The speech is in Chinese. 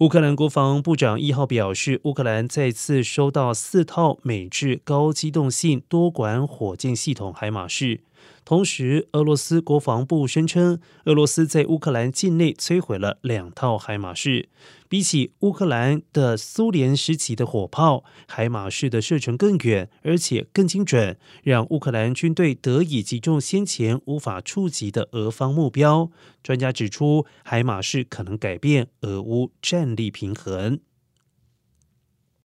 乌克兰国防部长一号表示，乌克兰再次收到四套美制高机动性多管火箭系统海马士。同时，俄罗斯国防部声称，俄罗斯在乌克兰境内摧毁了两套海马士。比起乌克兰的苏联时期的火炮，海马式的射程更远，而且更精准，让乌克兰军队得以击中先前无法触及的俄方目标。专家指出，海马式可能改变俄乌战力平衡。